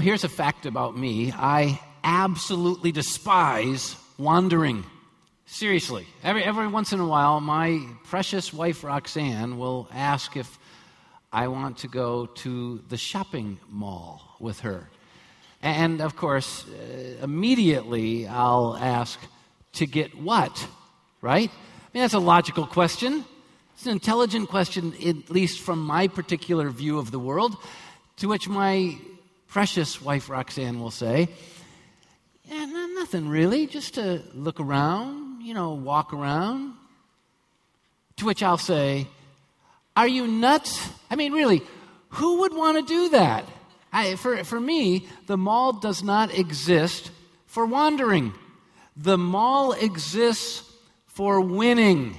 Well, here's a fact about me I absolutely despise wandering. Seriously. Every, every once in a while, my precious wife Roxanne will ask if I want to go to the shopping mall with her. And of course, uh, immediately I'll ask, to get what? Right? I mean, that's a logical question. It's an intelligent question, at least from my particular view of the world, to which my precious wife Roxanne will say, yeah, nothing really, just to look around, you know, walk around. To which I'll say, Are you nuts? I mean, really, who would want to do that? I, for, for me, the mall does not exist for wandering. The mall exists for winning.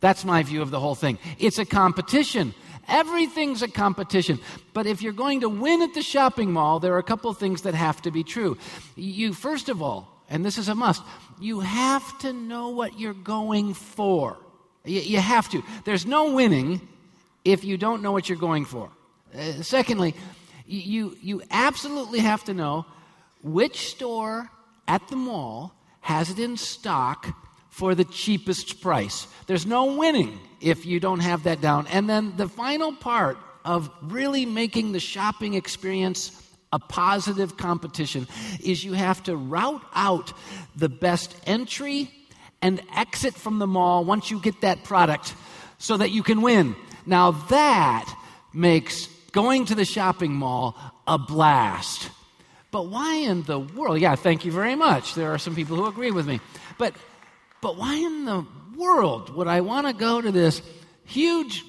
That's my view of the whole thing. It's a competition. Everything's a competition. But if you're going to win at the shopping mall, there are a couple things that have to be true. You, first of all, and this is a must, you have to know what you're going for. You, you have to. There's no winning if you don't know what you're going for. Uh, secondly, you, you absolutely have to know which store at the mall has it in stock for the cheapest price. There's no winning if you don't have that down. And then the final part of really making the shopping experience a positive competition is you have to route out the best entry and exit from the mall once you get that product so that you can win. Now that makes going to the shopping mall a blast. But why in the world? Yeah, thank you very much. There are some people who agree with me. But but why in the world would I want to go to this huge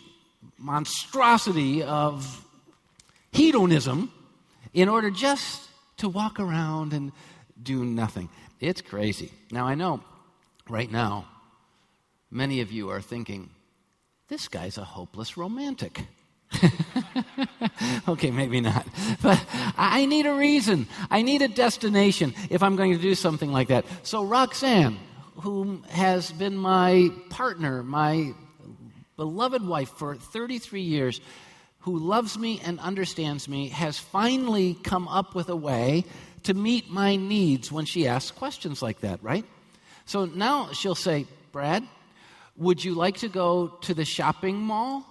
monstrosity of hedonism in order just to walk around and do nothing? It's crazy. Now, I know right now many of you are thinking, this guy's a hopeless romantic. okay, maybe not. But I need a reason. I need a destination if I'm going to do something like that. So, Roxanne, who has been my partner, my beloved wife for 33 years, who loves me and understands me, has finally come up with a way to meet my needs when she asks questions like that, right? So now she'll say, Brad, would you like to go to the shopping mall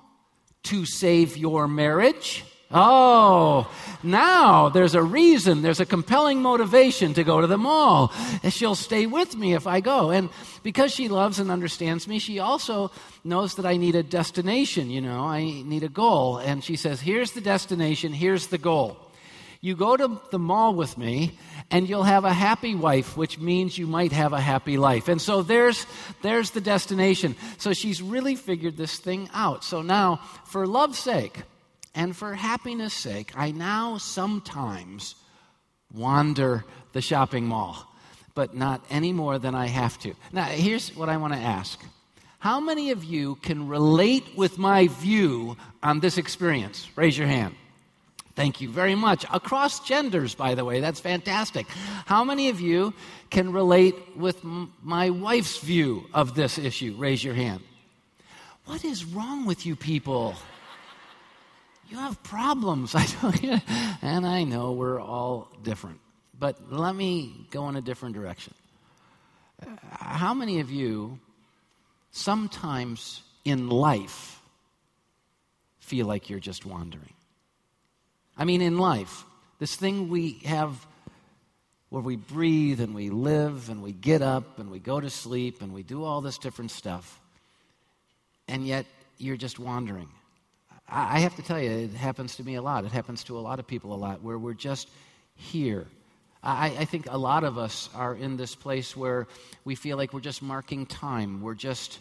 to save your marriage? Oh, now there's a reason, there's a compelling motivation to go to the mall. She'll stay with me if I go. And because she loves and understands me, she also knows that I need a destination, you know, I need a goal. And she says, Here's the destination, here's the goal. You go to the mall with me, and you'll have a happy wife, which means you might have a happy life. And so there's, there's the destination. So she's really figured this thing out. So now, for love's sake, and for happiness' sake, I now sometimes wander the shopping mall, but not any more than I have to. Now, here's what I want to ask How many of you can relate with my view on this experience? Raise your hand. Thank you very much. Across genders, by the way, that's fantastic. How many of you can relate with m- my wife's view of this issue? Raise your hand. What is wrong with you people? You have problems. I don't, and I know we're all different. But let me go in a different direction. Uh, how many of you sometimes in life feel like you're just wandering? I mean, in life, this thing we have where we breathe and we live and we get up and we go to sleep and we do all this different stuff, and yet you're just wandering. I have to tell you, it happens to me a lot. It happens to a lot of people a lot where we're just here. I, I, think a lot of us are in this place where we feel like we're just marking time. We're just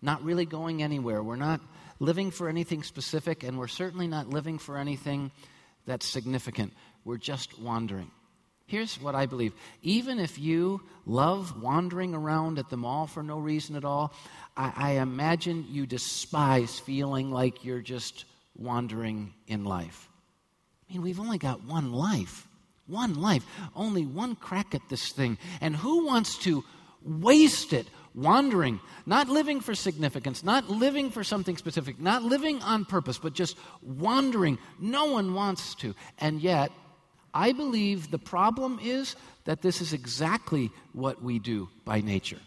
not really going anywhere. We're not living for anything specific, and we're certainly not living for anything that's significant. We're just wandering. Here's what I believe even if you love wandering around at the mall for no reason at all, I, I imagine you despise feeling like you're just wandering in life. I mean, we've only got one life. One life. Only one crack at this thing. And who wants to waste it wandering, not living for significance, not living for something specific, not living on purpose, but just wandering? No one wants to. And yet, I believe the problem is that this is exactly what we do by nature.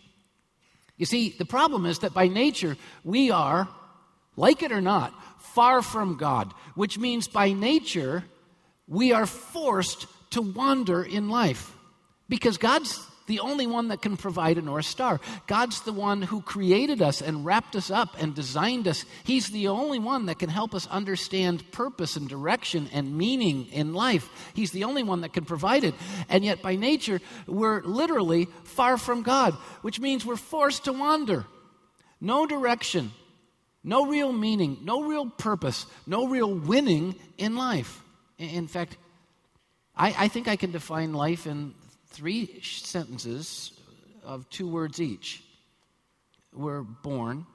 You see, the problem is that by nature we are, like it or not, far from God, which means by nature we are forced to wander in life because God's the only one that can provide a North Star. God's the one who created us and wrapped us up and designed us. He's the only one that can help us understand purpose and direction and meaning in life. He's the only one that can provide it. And yet, by nature, we're literally far from God, which means we're forced to wander. No direction, no real meaning, no real purpose, no real winning in life. In fact, I, I think I can define life in three sentences of two words each. We're born,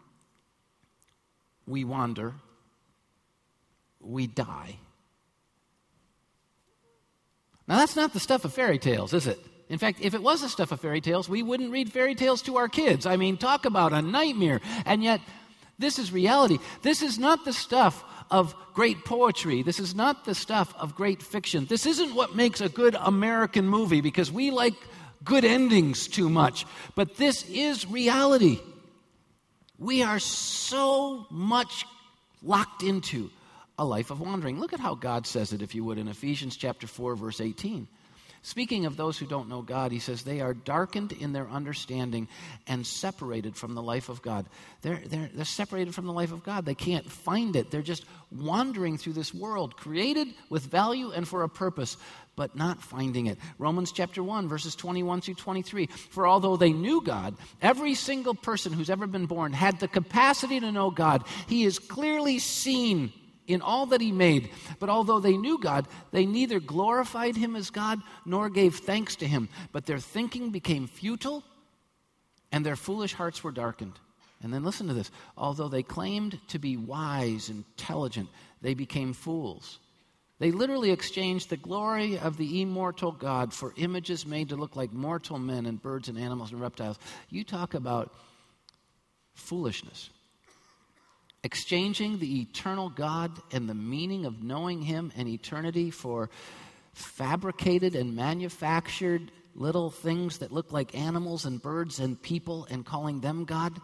we wander, we die. Now, that's not the stuff of fairy tales, is it? In fact, if it was the stuff of fairy tales, we wouldn't read fairy tales to our kids. I mean, talk about a nightmare. And yet, this is reality. This is not the stuff of great poetry. This is not the stuff of great fiction. This isn't what makes a good American movie because we like good endings too much. But this is reality. We are so much locked into a life of wandering. Look at how God says it, if you would, in Ephesians chapter 4, verse 18. Speaking of those who don't know God, he says they are darkened in their understanding and separated from the life of God. They're, they're, they're separated from the life of God. They can't find it. They're just wandering through this world, created with value and for a purpose, but not finding it. Romans chapter 1, verses 21 through 23. For although they knew God, every single person who's ever been born had the capacity to know God. He is clearly seen in all that he made. But although they knew God, they neither glorified him as God nor gave thanks to him. But their thinking became futile and their foolish hearts were darkened. And then listen to this. Although they claimed to be wise, intelligent, they became fools. They literally exchanged the glory of the immortal God for images made to look like mortal men and birds and animals and reptiles. You talk about foolishness exchanging the eternal God and the meaning of knowing Him and eternity for fabricated and manufactured little things that look like animals and birds and people and calling them God?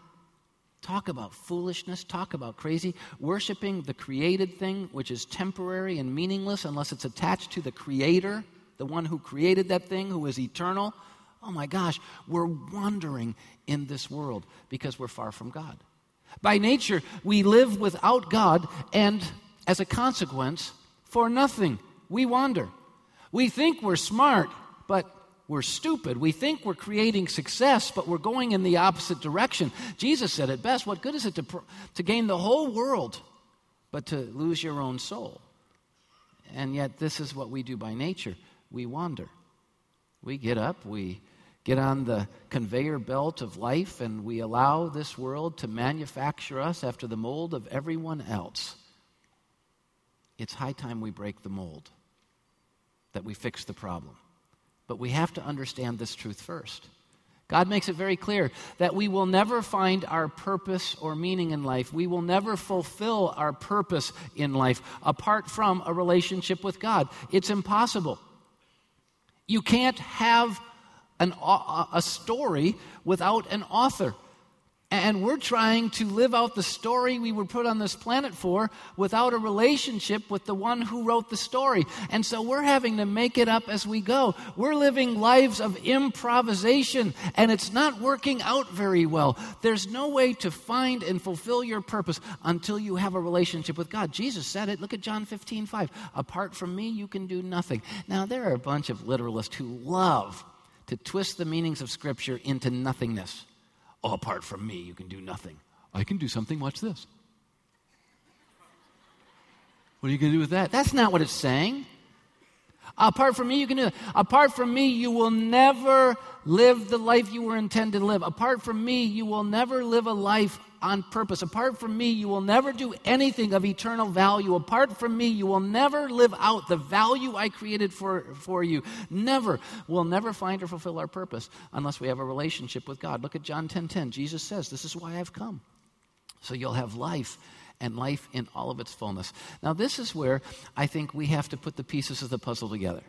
Talk about foolishness, talk about crazy. Worshiping the created thing, which is temporary and meaningless unless it's attached to the Creator, the one who created that thing, who is eternal. Oh my gosh, we're wandering in this world because we're far from God. By nature, we live without God, and as a consequence, for nothing, we wander. We think we're smart, but we're stupid. We think we're creating success, but we're going in the opposite direction. Jesus said it best what good is it to, to gain the whole world, but to lose your own soul? And yet, this is what we do by nature we wander. We get up, we get on the conveyor belt of life and we allow this world to manufacture us after the mold of everyone else, it's high time we break the mold, that we fix the problem. But we have to understand this truth first. God makes it very clear that we will never find our purpose or meaning in life. We will never fulfill our purpose in life apart from a relationship with God. It's impossible. You can't have an, a story without an author. And we're trying to live out the story we were put on this planet for without a relationship with the one who wrote the story. And so we're having to make it up as we go. We're living lives of improvisation, and it's not working out very well. There's no way to find and fulfill your purpose until you have a relationship with God. Jesus said it. Look at John 15, 5. Apart from me, you can do nothing. Now, there are a bunch of literalists who love to twist the meanings of Scripture into nothingness. Oh, apart from me, you can do nothing. I can do something. Watch this. What are you going to do with that? That's not what it's saying. Apart from me, you can do it. Apart from me, you will never live the life you were intended to live. Apart from me, you will never live a life on purpose. Apart from me, you will never do anything of eternal value. Apart from me, you will never live out the value I created for, for you. Never. We'll never find or fulfill our purpose unless we have a relationship with God. Look at John 10 10. Jesus says, This is why I've come. So you'll have life and life in all of its fullness. Now, this is where I think we have to put the pieces of the puzzle together.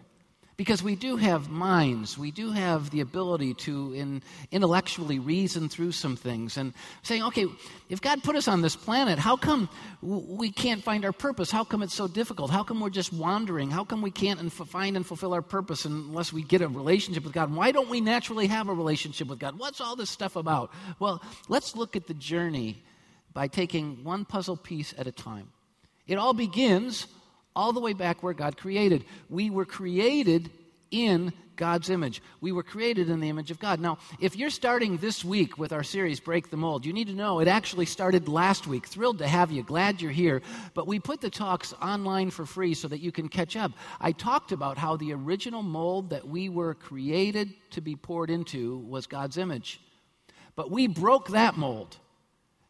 Because we do have minds, we do have the ability to in, intellectually reason through some things and saying, okay, if God put us on this planet, how come we can't find our purpose? How come it's so difficult? How come we're just wandering? How come we can't find and fulfill our purpose unless we get a relationship with God? Why don't we naturally have a relationship with God? What's all this stuff about? Well, let's look at the journey by taking one puzzle piece at a time. It all begins all the way back where God created. We were created in God's image. We were created in the image of God. Now, if you're starting this week with our series, Break the Mold, you need to know it actually started last week. Thrilled to have you. Glad you're here. But we put the talks online for free so that you can catch up. I talked about how the original mold that we were created to be poured into was God's image. But we broke that mold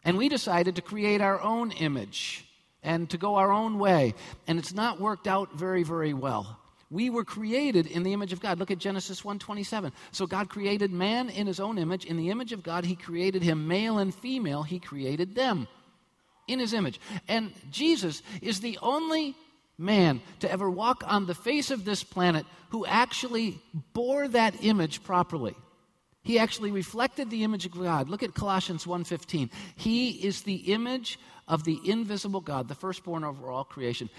and we decided to create our own image and to go our own way. And it's not worked out very, very well. We were created in the image of God. Look at Genesis 1:27. So God created man in his own image. In the image of God, he created him male and female. He created them in his image. And Jesus is the only man to ever walk on the face of this planet who actually bore that image properly. He actually reflected the image of God. Look at Colossians 1:15. He is the image of the invisible God, the firstborn over all creation.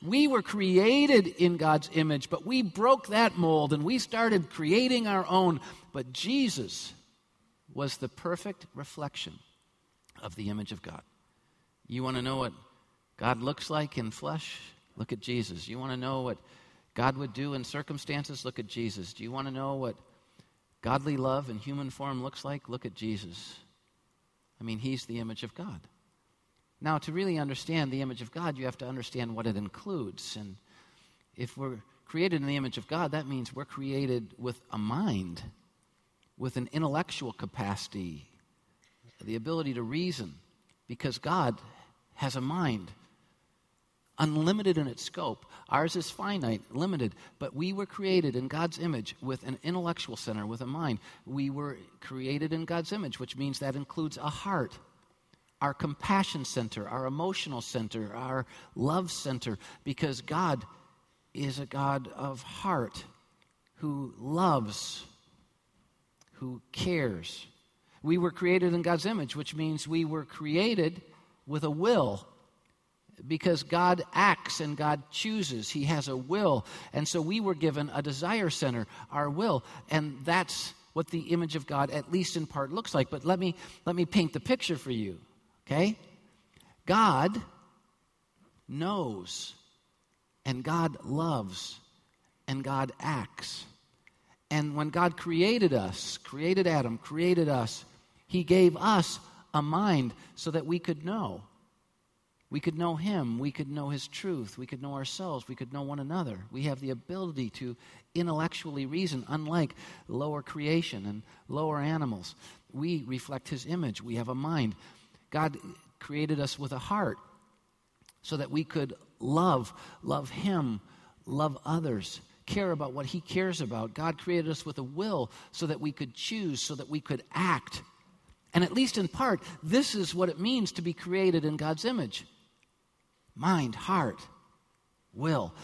We were created in God's image, but we broke that mold and we started creating our own. But Jesus was the perfect reflection of the image of God. You want to know what God looks like in flesh? Look at Jesus. You want to know what God would do in circumstances? Look at Jesus. Do you want to know what godly love in human form looks like? Look at Jesus. I mean, he's the image of God. Now, to really understand the image of God, you have to understand what it includes. And if we're created in the image of God, that means we're created with a mind, with an intellectual capacity, the ability to reason, because God has a mind, unlimited in its scope. Ours is finite, limited, but we were created in God's image with an intellectual center, with a mind. We were created in God's image, which means that includes a heart our compassion center, our emotional center, our love center, because God is a God of heart who loves, who cares. We were created in God's image, which means we were created with a will because God acts and God chooses. He has a will. And so we were given a desire center, our will. And that's what the image of God, at least in part, looks like. But let me, let me paint the picture for you. Okay? God knows, and God loves, and God acts. And when God created us, created Adam, created us, He gave us a mind so that we could know. We could know Him. We could know His truth. We could know ourselves. We could know one another. We have the ability to intellectually reason, unlike lower creation and lower animals. We reflect His image. We have a mind. God created us with a heart so that we could love, love Him, love others, care about what He cares about. God created us with a will so that we could choose, so that we could act. And at least in part, this is what it means to be created in God's image mind, heart, will.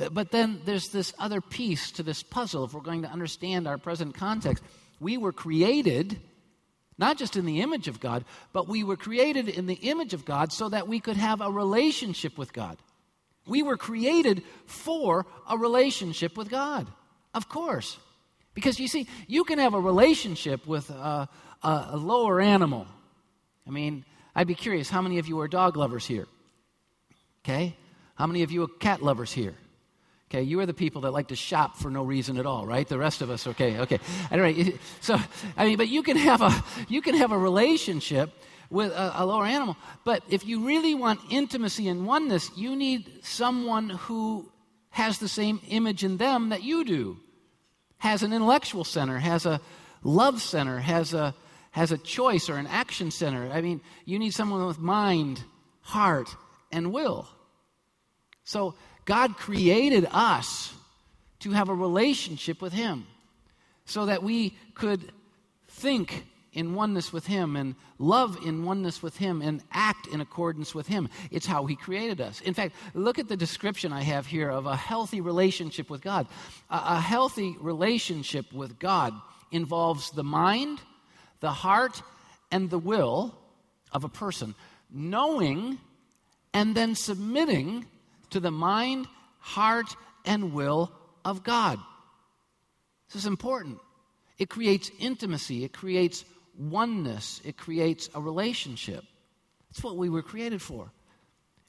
Uh, but then there's this other piece to this puzzle if we're going to understand our present context. We were created not just in the image of God, but we were created in the image of God so that we could have a relationship with God. We were created for a relationship with God, of course. Because you see, you can have a relationship with a, a, a lower animal. I mean, I'd be curious how many of you are dog lovers here? Okay? How many of you are cat lovers here? Okay, you are the people that like to shop for no reason at all, right? The rest of us, okay, okay. Anyway, so I mean, but you can have a you can have a relationship with a, a lower animal, but if you really want intimacy and oneness, you need someone who has the same image in them that you do, has an intellectual center, has a love center, has a has a choice or an action center. I mean, you need someone with mind, heart, and will. So God created us to have a relationship with Him so that we could think in oneness with Him and love in oneness with Him and act in accordance with Him. It's how He created us. In fact, look at the description I have here of a healthy relationship with God. A, a healthy relationship with God involves the mind, the heart, and the will of a person, knowing and then submitting to the mind, heart, and will of God. This is important. It creates intimacy, it creates oneness, it creates a relationship. That's what we were created for.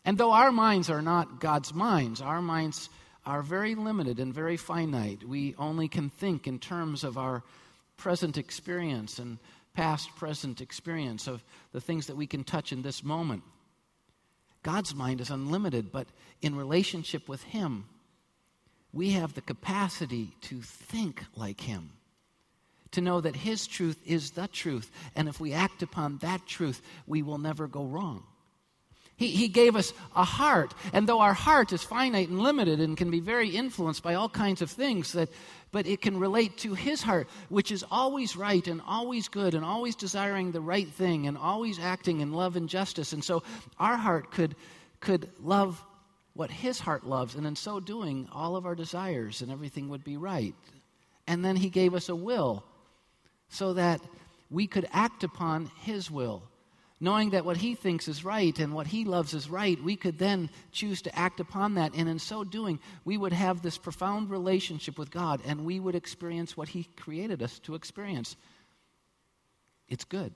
And though our minds are not God's minds, our minds are very limited and very finite. We only can think in terms of our present experience and past present experience of the things that we can touch in this moment. God's mind is unlimited, but in relationship with Him, we have the capacity to think like Him to know that His truth is the truth. And if we act upon that truth, we will never go wrong. He, he gave us a heart, and though our heart is finite and limited and can be very influenced by all kinds of things, that, but it can relate to His heart, which is always right and always good and always desiring the right thing and always acting in love and justice. And so our heart could, could love what His heart loves, and in so doing, all of our desires and everything would be right. And then He gave us a will so that we could act upon His will. Knowing that what He thinks is right and what He loves is right, we could then choose to act upon that. And in so doing, we would have this profound relationship with God and we would experience what He created us to experience. It's good.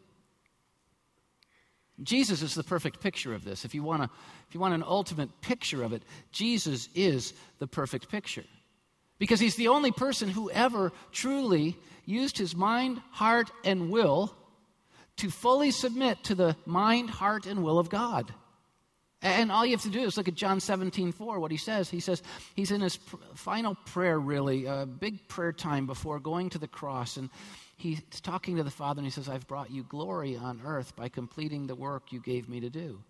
Jesus is the perfect picture of this. If you, want to, if you want an ultimate picture of it, Jesus is the perfect picture. Because he's the only person who ever truly used his mind, heart, and will to fully submit to the mind, heart, and will of God. And all you have to do is look at John 17, 4, what he says. He says, he's in his pr- final prayer, really, a big prayer time before going to the cross. And he's talking to the Father, and he says, I've brought you glory on earth by completing the work you gave me to do.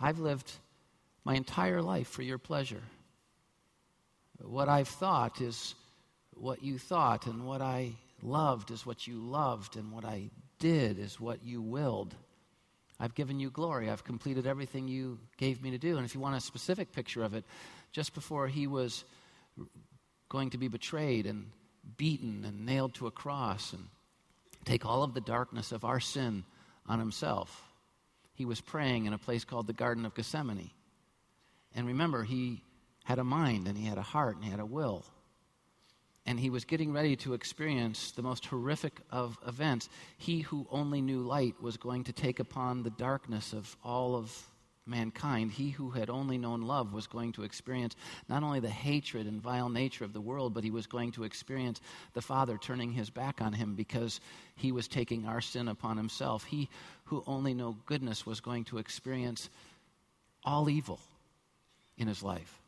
I've lived my entire life for your pleasure. What I've thought is what you thought, and what I loved is what you loved, and what I did is what you willed. I've given you glory. I've completed everything you gave me to do. And if you want a specific picture of it, just before he was going to be betrayed and beaten and nailed to a cross and take all of the darkness of our sin on himself, he was praying in a place called the Garden of Gethsemane. And remember, he had a mind and he had a heart and he had a will and he was getting ready to experience the most horrific of events. He who only knew light was going to take upon the darkness of all of mankind. He who had only known love was going to experience not only the hatred and vile nature of the world, but he was going to experience the Father turning his back on him because he was taking our sin upon himself. He who only knew goodness was going to experience all evil in his life.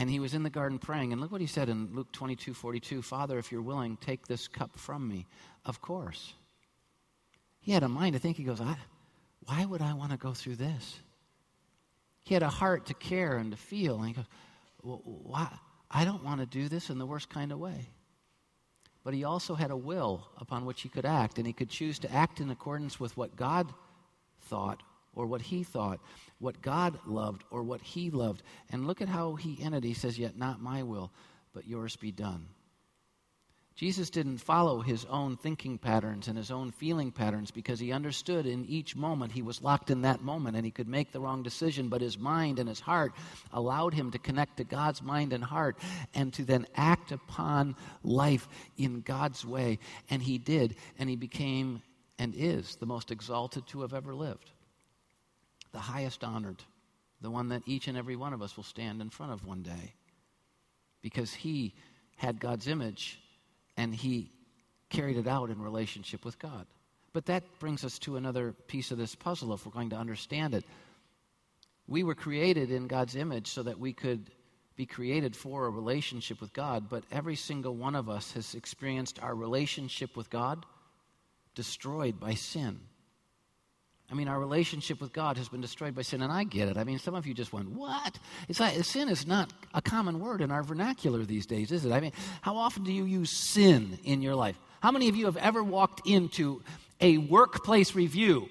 And he was in the garden praying. And look what he said in Luke 22 42 Father, if you're willing, take this cup from me. Of course. He had a mind to think, he goes, Why would I want to go through this? He had a heart to care and to feel. And he goes, well, why? I don't want to do this in the worst kind of way. But he also had a will upon which he could act, and he could choose to act in accordance with what God thought or what he thought, what God loved or what he loved. And look at how he ended. He says, Yet not my will, but yours be done. Jesus didn't follow his own thinking patterns and his own feeling patterns because he understood in each moment he was locked in that moment and he could make the wrong decision, but his mind and his heart allowed him to connect to God's mind and heart and to then act upon life in God's way. And he did, and he became and is the most exalted to have ever lived the highest honored, the one that each and every one of us will stand in front of one day. Because he had God's image and he carried it out in relationship with God. But that brings us to another piece of this puzzle if we're going to understand it. We were created in God's image so that we could be created for a relationship with God, but every single one of us has experienced our relationship with God destroyed by sin. I mean, our relationship with God has been destroyed by sin, and I get it. I mean, some of you just went, What? It's like sin is not a common word in our vernacular these days, is it? I mean, how often do you use sin in your life? How many of you have ever walked into a workplace review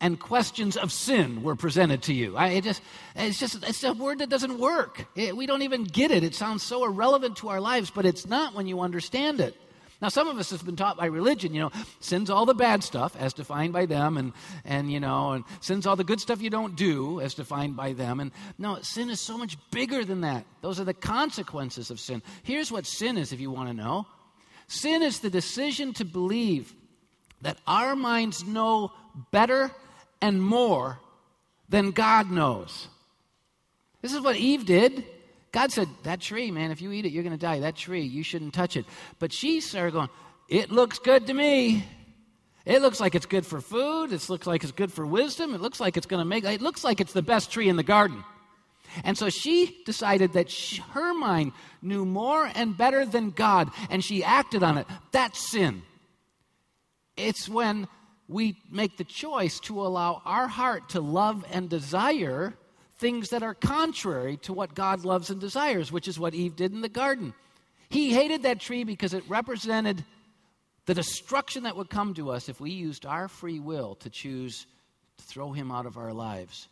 and questions of sin were presented to you? I, it just, it's just it's a word that doesn't work. It, we don't even get it. It sounds so irrelevant to our lives, but it's not when you understand it. Now, some of us have been taught by religion, you know, sin's all the bad stuff as defined by them, and, and you know, and sin's all the good stuff you don't do as defined by them. And no, sin is so much bigger than that. Those are the consequences of sin. Here's what sin is, if you want to know sin is the decision to believe that our minds know better and more than God knows. This is what Eve did. God said, That tree, man, if you eat it, you're going to die. That tree, you shouldn't touch it. But she started going, It looks good to me. It looks like it's good for food. It looks like it's good for wisdom. It looks like it's going to make, it looks like it's the best tree in the garden. And so she decided that she, her mind knew more and better than God, and she acted on it. That's sin. It's when we make the choice to allow our heart to love and desire things that are contrary to what God loves and desires, which is what Eve did in the garden. He hated that tree because it represented the destruction that would come to us if we used our free will to choose to throw him out of our lives.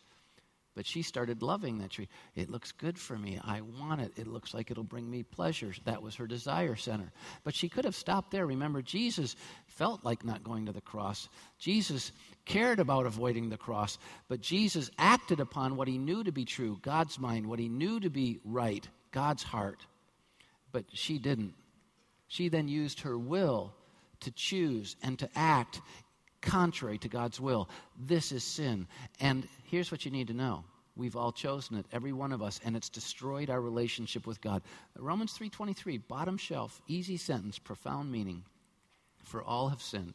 But she started loving that tree. It looks good for me. I want it. It looks like it'll bring me pleasure. That was her desire center. But she could have stopped there. Remember, Jesus felt like not going to the cross. Jesus cared about avoiding the cross. But Jesus acted upon what he knew to be true God's mind, what he knew to be right, God's heart. But she didn't. She then used her will to choose and to act contrary to God's will. This is sin. And here's what you need to know. We've all chosen it, every one of us, and it's destroyed our relationship with God. Romans 3:23, bottom shelf, easy sentence, profound meaning. For all have sinned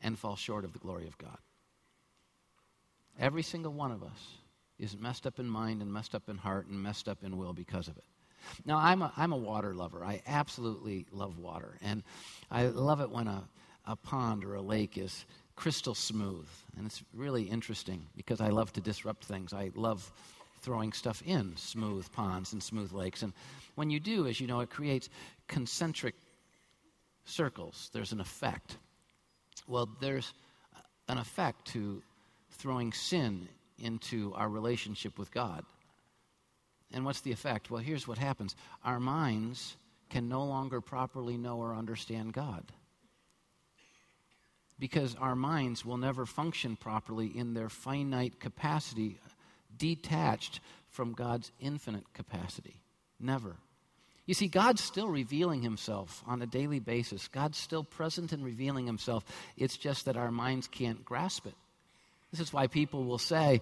and fall short of the glory of God. Every single one of us is messed up in mind and messed up in heart and messed up in will because of it. Now, I'm a, I'm a water lover. I absolutely love water. And I love it when a, a pond or a lake is crystal smooth. And it's really interesting because I love to disrupt things. I love throwing stuff in smooth ponds and smooth lakes. And when you do, as you know, it creates concentric circles. There's an effect. Well, there's an effect to throwing sin into our relationship with God. And what's the effect? Well, here's what happens our minds can no longer properly know or understand God because our minds will never function properly in their finite capacity, detached from God's infinite capacity. Never. You see, God's still revealing himself on a daily basis. God's still present and revealing himself. It's just that our minds can't grasp it. This is why people will say,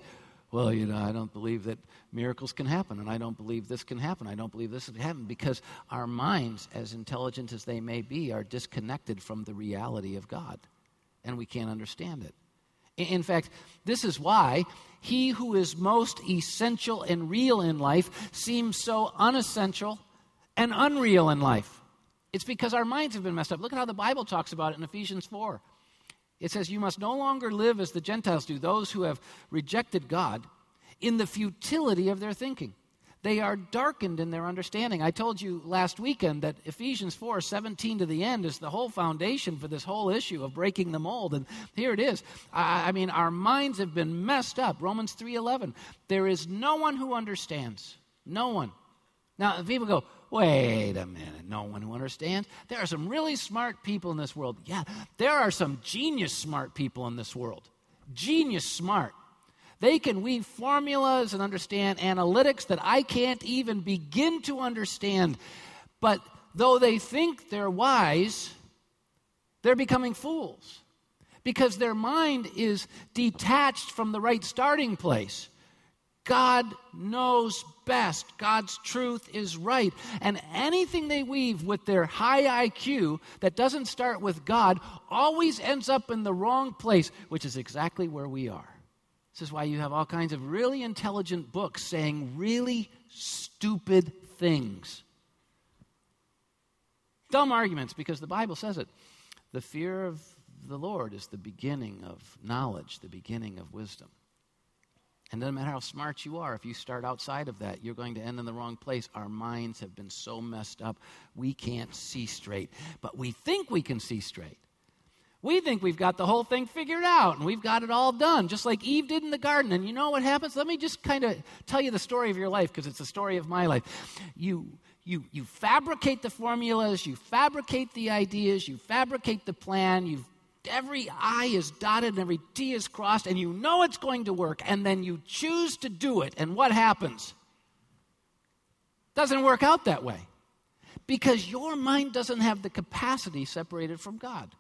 well, you know, I don't believe that miracles can happen, and I don't believe this can happen. I don't believe this can happen because our minds, as intelligent as they may be, are disconnected from the reality of God and we can't understand it. In fact, this is why he who is most essential and real in life seems so unessential and unreal in life. It's because our minds have been messed up. Look at how the Bible talks about it in Ephesians 4. It says, You must no longer live as the Gentiles do, those who have rejected God, in the futility of their thinking. They are darkened in their understanding. I told you last weekend that Ephesians 4 17 to the end is the whole foundation for this whole issue of breaking the mold. And here it is. I, I mean, our minds have been messed up. Romans 3 11. There is no one who understands. No one. Now, people go, wait a minute, no one who understands. There are some really smart people in this world. Yeah, there are some genius smart people in this world. Genius smart. They can weave formulas and understand analytics that I can't even begin to understand. But though they think they're wise, they're becoming fools because their mind is detached from the right starting place. God knows best. God's truth is right. And anything they weave with their high IQ that doesn't start with God always ends up in the wrong place, which is exactly where we are. This is why you have all kinds of really intelligent books saying really stupid things. Dumb arguments because the Bible says it. The fear of the Lord is the beginning of knowledge, the beginning of wisdom. And doesn't matter how smart you are, if you start outside of that, you're going to end in the wrong place. Our minds have been so messed up, we can't see straight. But we think we can see straight. We think we've got the whole thing figured out and we've got it all done, just like Eve did in the garden. And you know what happens? Let me just kind of tell you the story of your life because it's the story of my life. You, you, you fabricate the formulas, you fabricate the ideas, you fabricate the plan, you've every I is dotted and every T is crossed, and you know it's going to work, and then you choose to do it, and what happens? Doesn't work out that way. Because your mind doesn't have the capacity separated from God.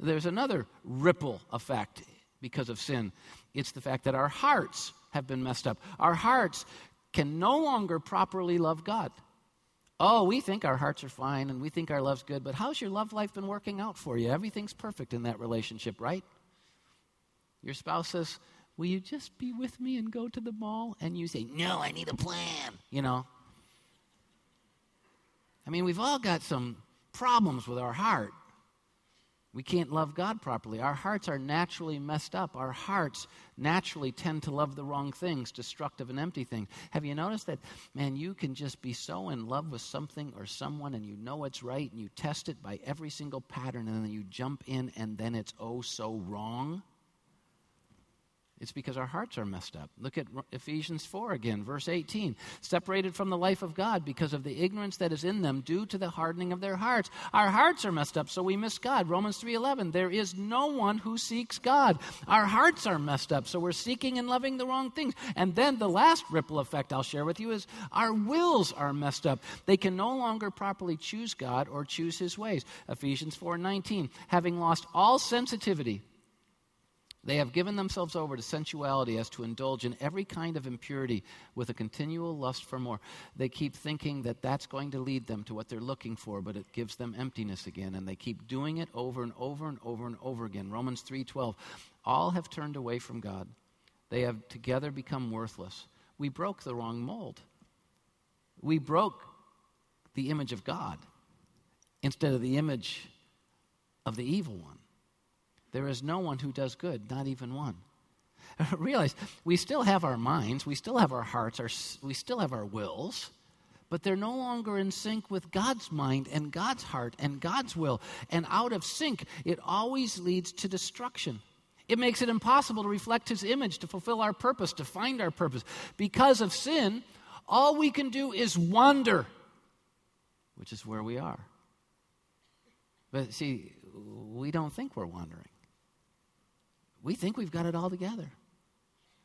There's another ripple effect because of sin. It's the fact that our hearts have been messed up. Our hearts can no longer properly love God. Oh, we think our hearts are fine and we think our love's good, but how's your love life been working out for you? Everything's perfect in that relationship, right? Your spouse says, Will you just be with me and go to the mall? And you say, No, I need a plan, you know. I mean, we've all got some problems with our heart. We can't love God properly. Our hearts are naturally messed up. Our hearts naturally tend to love the wrong things, destructive and empty things. Have you noticed that, man, you can just be so in love with something or someone and you know it's right and you test it by every single pattern and then you jump in and then it's oh so wrong? It's because our hearts are messed up. Look at Ephesians 4 again, verse 18. Separated from the life of God because of the ignorance that is in them due to the hardening of their hearts. Our hearts are messed up, so we miss God. Romans 3:11. There is no one who seeks God. Our hearts are messed up, so we're seeking and loving the wrong things. And then the last ripple effect I'll share with you is our wills are messed up. They can no longer properly choose God or choose his ways. Ephesians 4:19. Having lost all sensitivity they have given themselves over to sensuality as to indulge in every kind of impurity with a continual lust for more. They keep thinking that that's going to lead them to what they're looking for, but it gives them emptiness again, and they keep doing it over and over and over and over again. Romans 3:12. All have turned away from God. They have together become worthless. We broke the wrong mold. We broke the image of God instead of the image of the evil one. There is no one who does good, not even one. Realize we still have our minds, we still have our hearts, our, we still have our wills, but they're no longer in sync with God's mind and God's heart and God's will. And out of sync, it always leads to destruction. It makes it impossible to reflect His image, to fulfill our purpose, to find our purpose. Because of sin, all we can do is wander, which is where we are. But see, we don't think we're wandering we think we've got it all together.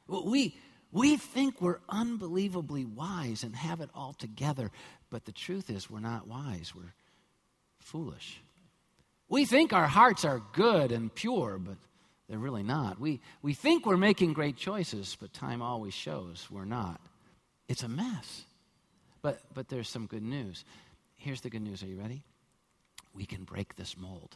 We, we think we're unbelievably wise and have it all together, but the truth is, we're not wise. We're foolish. We think our hearts are good and pure, but they're really not. We, we think we're making great choices, but time always shows we're not. It's a mess. But, but there's some good news. Here's the good news. Are you ready? We can break this mold.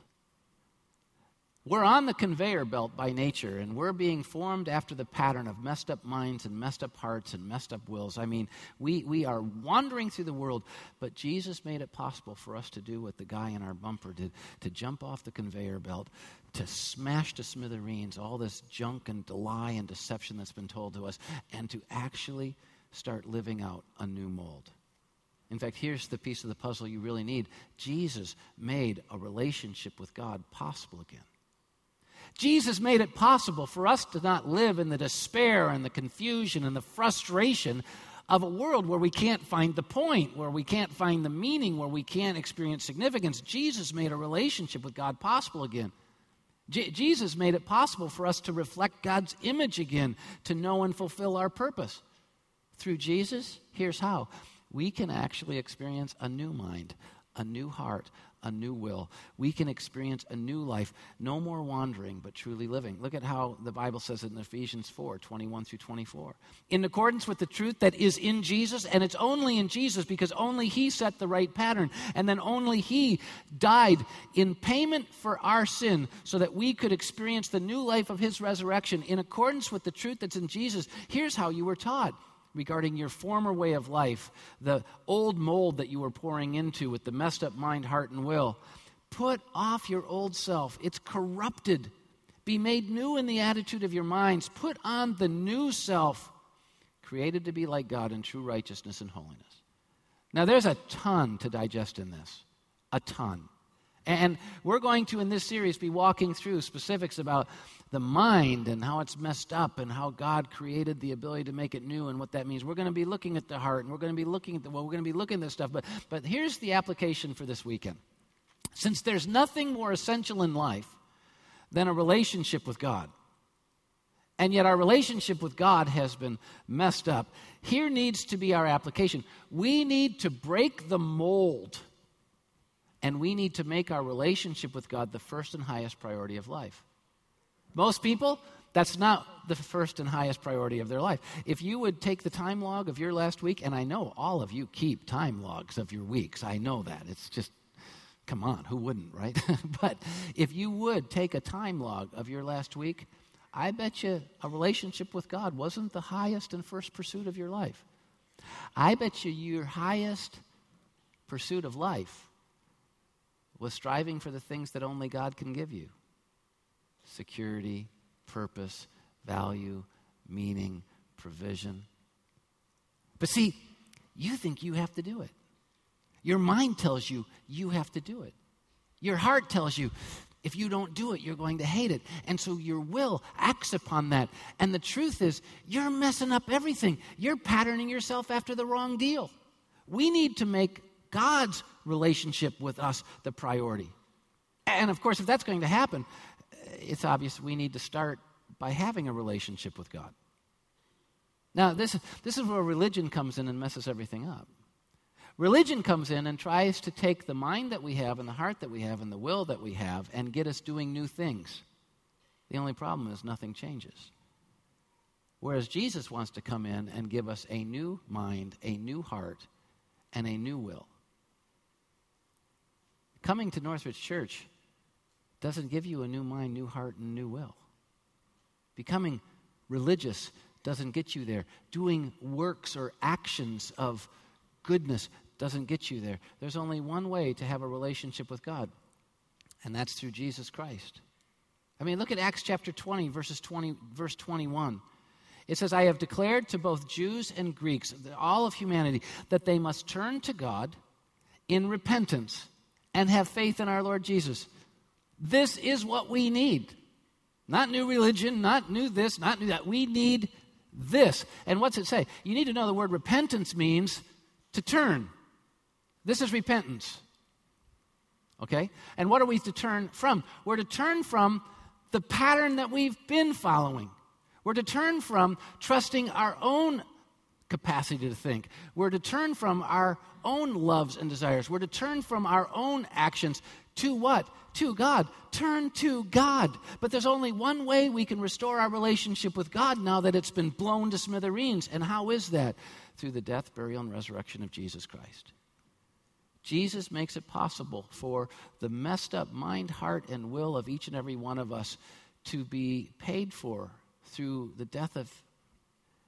We're on the conveyor belt by nature, and we're being formed after the pattern of messed up minds and messed up hearts and messed up wills. I mean, we, we are wandering through the world, but Jesus made it possible for us to do what the guy in our bumper did to jump off the conveyor belt, to smash to smithereens all this junk and lie and deception that's been told to us, and to actually start living out a new mold. In fact, here's the piece of the puzzle you really need Jesus made a relationship with God possible again. Jesus made it possible for us to not live in the despair and the confusion and the frustration of a world where we can't find the point, where we can't find the meaning, where we can't experience significance. Jesus made a relationship with God possible again. Jesus made it possible for us to reflect God's image again, to know and fulfill our purpose. Through Jesus, here's how we can actually experience a new mind, a new heart, a new will. We can experience a new life, no more wandering, but truly living. Look at how the Bible says it in Ephesians 4 21 through 24. In accordance with the truth that is in Jesus, and it's only in Jesus because only He set the right pattern, and then only He died in payment for our sin so that we could experience the new life of His resurrection. In accordance with the truth that's in Jesus, here's how you were taught regarding your former way of life, the old mold that you were pouring into with the messed up mind, heart, and will. Put off your old self. It's corrupted Be made new in the attitude of your minds. Put on the new self, created to be like God in true righteousness and holiness. Now, there's a ton to digest in this. A ton. And we're going to, in this series, be walking through specifics about the mind and how it's messed up and how God created the ability to make it new and what that means. We're going to be looking at the heart and we're going to be looking at the, well, we're going to be looking at this stuff. But, but here's the application for this weekend. Since there's nothing more essential in life than a relationship with God, and yet our relationship with God has been messed up, here needs to be our application. We need to break the mold and we need to make our relationship with God the first and highest priority of life. Most people, that's not the first and highest priority of their life. If you would take the time log of your last week, and I know all of you keep time logs of your weeks, I know that. It's just, come on, who wouldn't, right? but if you would take a time log of your last week, I bet you a relationship with God wasn't the highest and first pursuit of your life. I bet you your highest pursuit of life was striving for the things that only God can give you security, purpose, value, meaning, provision. But see, you think you have to do it. Your mind tells you you have to do it. Your heart tells you if you don't do it, you're going to hate it. And so your will acts upon that. And the truth is, you're messing up everything. You're patterning yourself after the wrong deal. We need to make God's relationship with us the priority. And of course, if that's going to happen, it's obvious we need to start by having a relationship with God. Now, this, this is where religion comes in and messes everything up. Religion comes in and tries to take the mind that we have and the heart that we have and the will that we have and get us doing new things. The only problem is nothing changes. Whereas Jesus wants to come in and give us a new mind, a new heart, and a new will. Coming to Northridge Church doesn't give you a new mind, new heart, and new will. Becoming religious doesn't get you there. Doing works or actions of goodness doesn't get you there. There's only one way to have a relationship with God, and that's through Jesus Christ. I mean, look at Acts chapter 20, verses 20, verse 21. It says, I have declared to both Jews and Greeks, all of humanity, that they must turn to God in repentance and have faith in our Lord Jesus. This is what we need. Not new religion, not new this, not new that. We need this. And what's it say? You need to know the word repentance means to turn. This is repentance. Okay? And what are we to turn from? We're to turn from the pattern that we've been following. We're to turn from trusting our own capacity to think. We're to turn from our own loves and desires. We're to turn from our own actions to what? To God. Turn to God. But there's only one way we can restore our relationship with God now that it's been blown to smithereens. And how is that? Through the death, burial, and resurrection of Jesus Christ. Jesus makes it possible for the messed up mind, heart, and will of each and every one of us to be paid for through the death of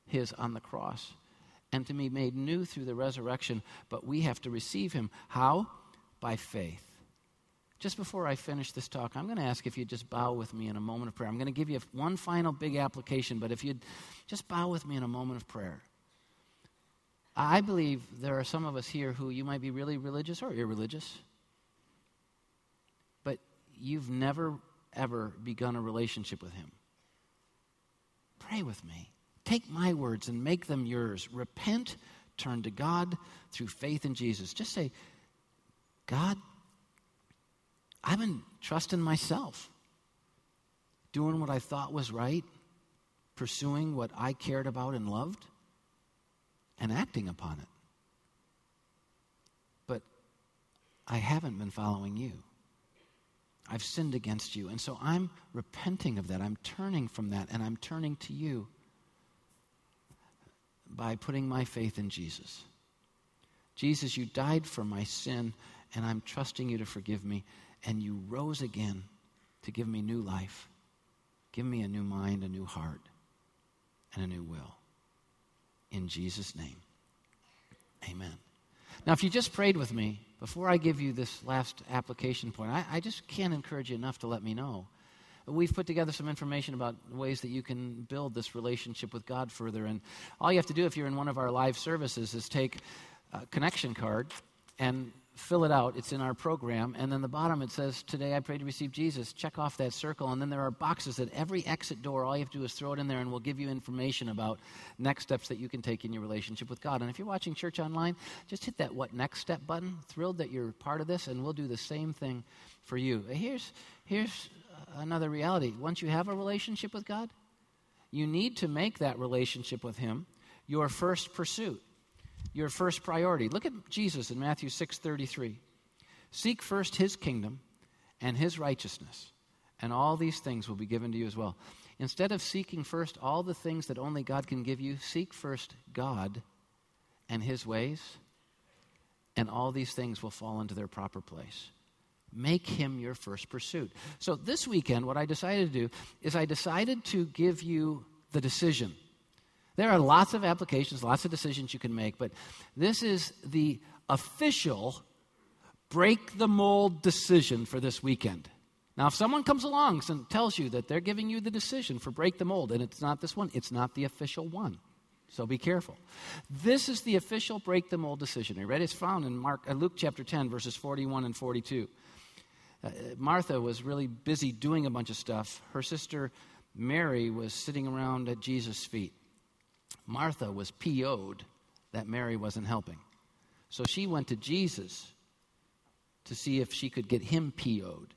His on the cross and to be made new through the resurrection, but we have to receive him. How? By faith. Just before I finish this talk, I'm going to ask if you'd just bow with me in a moment of prayer. I'm going to give you one final big application, but if you'd just bow with me in a moment of prayer. I believe there are some of us here who you might be really religious or irreligious, but you've never, ever begun a relationship with Him. Pray with me. Take my words and make them yours. Repent, turn to God through faith in Jesus. Just say, God, I've been trusting myself, doing what I thought was right, pursuing what I cared about and loved, and acting upon it. But I haven't been following you. I've sinned against you. And so I'm repenting of that. I'm turning from that, and I'm turning to you by putting my faith in Jesus. Jesus, you died for my sin, and I'm trusting you to forgive me. And you rose again to give me new life. Give me a new mind, a new heart, and a new will. In Jesus' name, amen. Now, if you just prayed with me, before I give you this last application point, I, I just can't encourage you enough to let me know. we've put together some information about ways that you can build this relationship with God further. And all you have to do if you're in one of our live services is take a connection card and fill it out. It's in our program. And then the bottom it says, Today I pray to receive Jesus. Check off that circle. And then there are boxes at every exit door. All you have to do is throw it in there, and we'll give you information about next steps that you can take in your relationship with God. And if you're watching church online, just hit that What Next Step button. Thrilled that you're part of this, and we'll do the same thing for you. Here's, here's another reality once you have a relationship with God, you need to make that relationship with Him your first pursuit your first priority. Look at Jesus in Matthew 6:33. Seek first his kingdom and his righteousness, and all these things will be given to you as well. Instead of seeking first all the things that only God can give you, seek first God and his ways, and all these things will fall into their proper place. Make him your first pursuit. So this weekend, what I decided to do is I decided to give you the decision. There are lots of applications, lots of decisions you can make, but this is the official break the mold decision for this weekend. Now, if someone comes along and tells you that they're giving you the decision for break the mold, and it's not this one, it's not the official one. So be careful. This is the official break the mold decision. You ready? It's found in Mark, uh, Luke chapter 10, verses 41 and 42. Uh, Martha was really busy doing a bunch of stuff. Her sister Mary was sitting around at Jesus' feet. Martha was PO'd that Mary wasn't helping. So she went to Jesus to see if she could get him PO'd.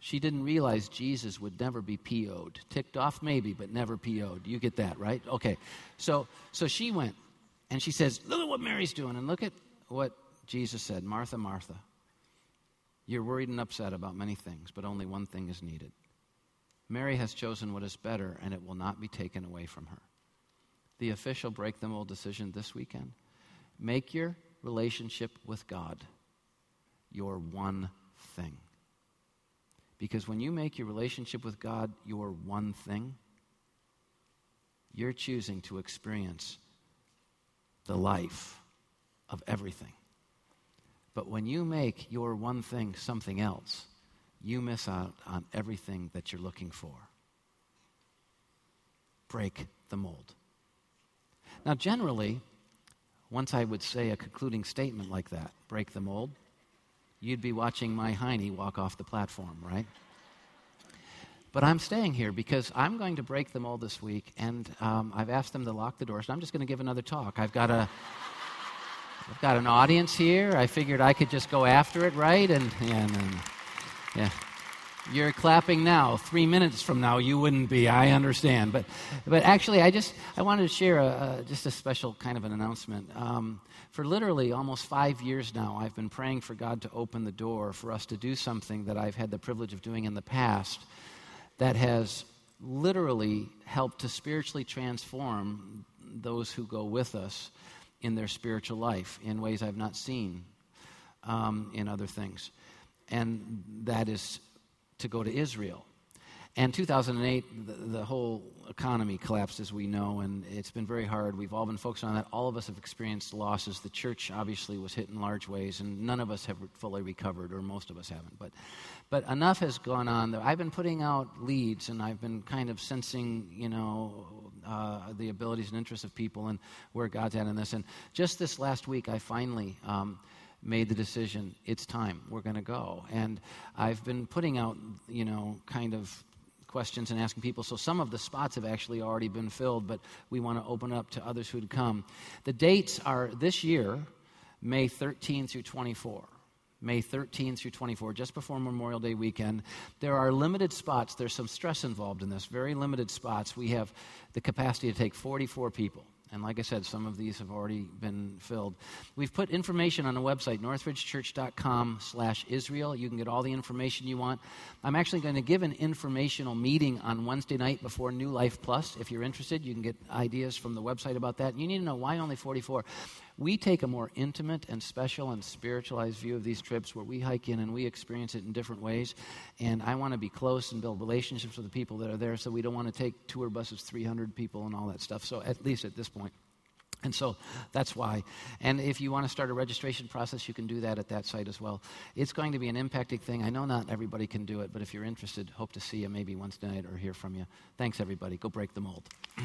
She didn't realize Jesus would never be PO'd. Ticked off, maybe, but never PO'd. You get that, right? Okay. So, so she went and she says, Look at what Mary's doing. And look at what Jesus said Martha, Martha, you're worried and upset about many things, but only one thing is needed. Mary has chosen what is better, and it will not be taken away from her the official break the mold decision this weekend. Make your relationship with God your one thing. Because when you make your relationship with God your one thing, you're choosing to experience the life of everything. But when you make your one thing something else, you miss out on everything that you're looking for. Break the mold. Now, generally, once I would say a concluding statement like that, break the mold, you'd be watching my Heine walk off the platform, right? But I'm staying here because I'm going to break the mold this week, and um, I've asked them to lock the doors. And I'm just going to give another talk. I've got a, I've got an audience here. I figured I could just go after it, right? And, and, and yeah. You're clapping now. Three minutes from now, you wouldn't be. I understand, but but actually, I just I wanted to share a, a just a special kind of an announcement. Um, for literally almost five years now, I've been praying for God to open the door for us to do something that I've had the privilege of doing in the past, that has literally helped to spiritually transform those who go with us in their spiritual life in ways I've not seen um, in other things, and that is to go to Israel. And 2008, the, the, whole economy collapsed, as we know, and it's been very hard. We've all been focused on that. All of us have experienced losses. The church obviously was hit in large ways, and none of us have fully recovered, or most of us haven't. But, but enough has gone on. I've been putting out leads, and I've been kind of sensing, you know, uh, the abilities and interests of people and where God's at in this. And just this last week, I finally. Um, made the decision it's time we're going to go and i've been putting out you know kind of questions and asking people so some of the spots have actually already been filled but we want to open up to others who'd come the dates are this year may 13 through 24 May 13 through 24, just before Memorial Day weekend. There are limited spots. There's some stress involved in this, very limited spots. We have the capacity to take 44 people. And like I said, some of these have already been filled. We've put information on the website, northridgechurch.com slash Israel. You can get all the information you want. I'm actually going to give an informational meeting on Wednesday night before New Life Plus. If you're interested, you can get ideas from the website about that. You need to know why only 44 we take a more intimate and special and spiritualized view of these trips where we hike in and we experience it in different ways. And I want to be close and build relationships with the people that are there, so we don't want to take tour buses, 300 people, and all that stuff. So, at least at this point. And so that's why. And if you want to start a registration process, you can do that at that site as well. It's going to be an impacting thing. I know not everybody can do it, but if you're interested, hope to see you maybe once tonight or hear from you. Thanks, everybody. Go break the mold.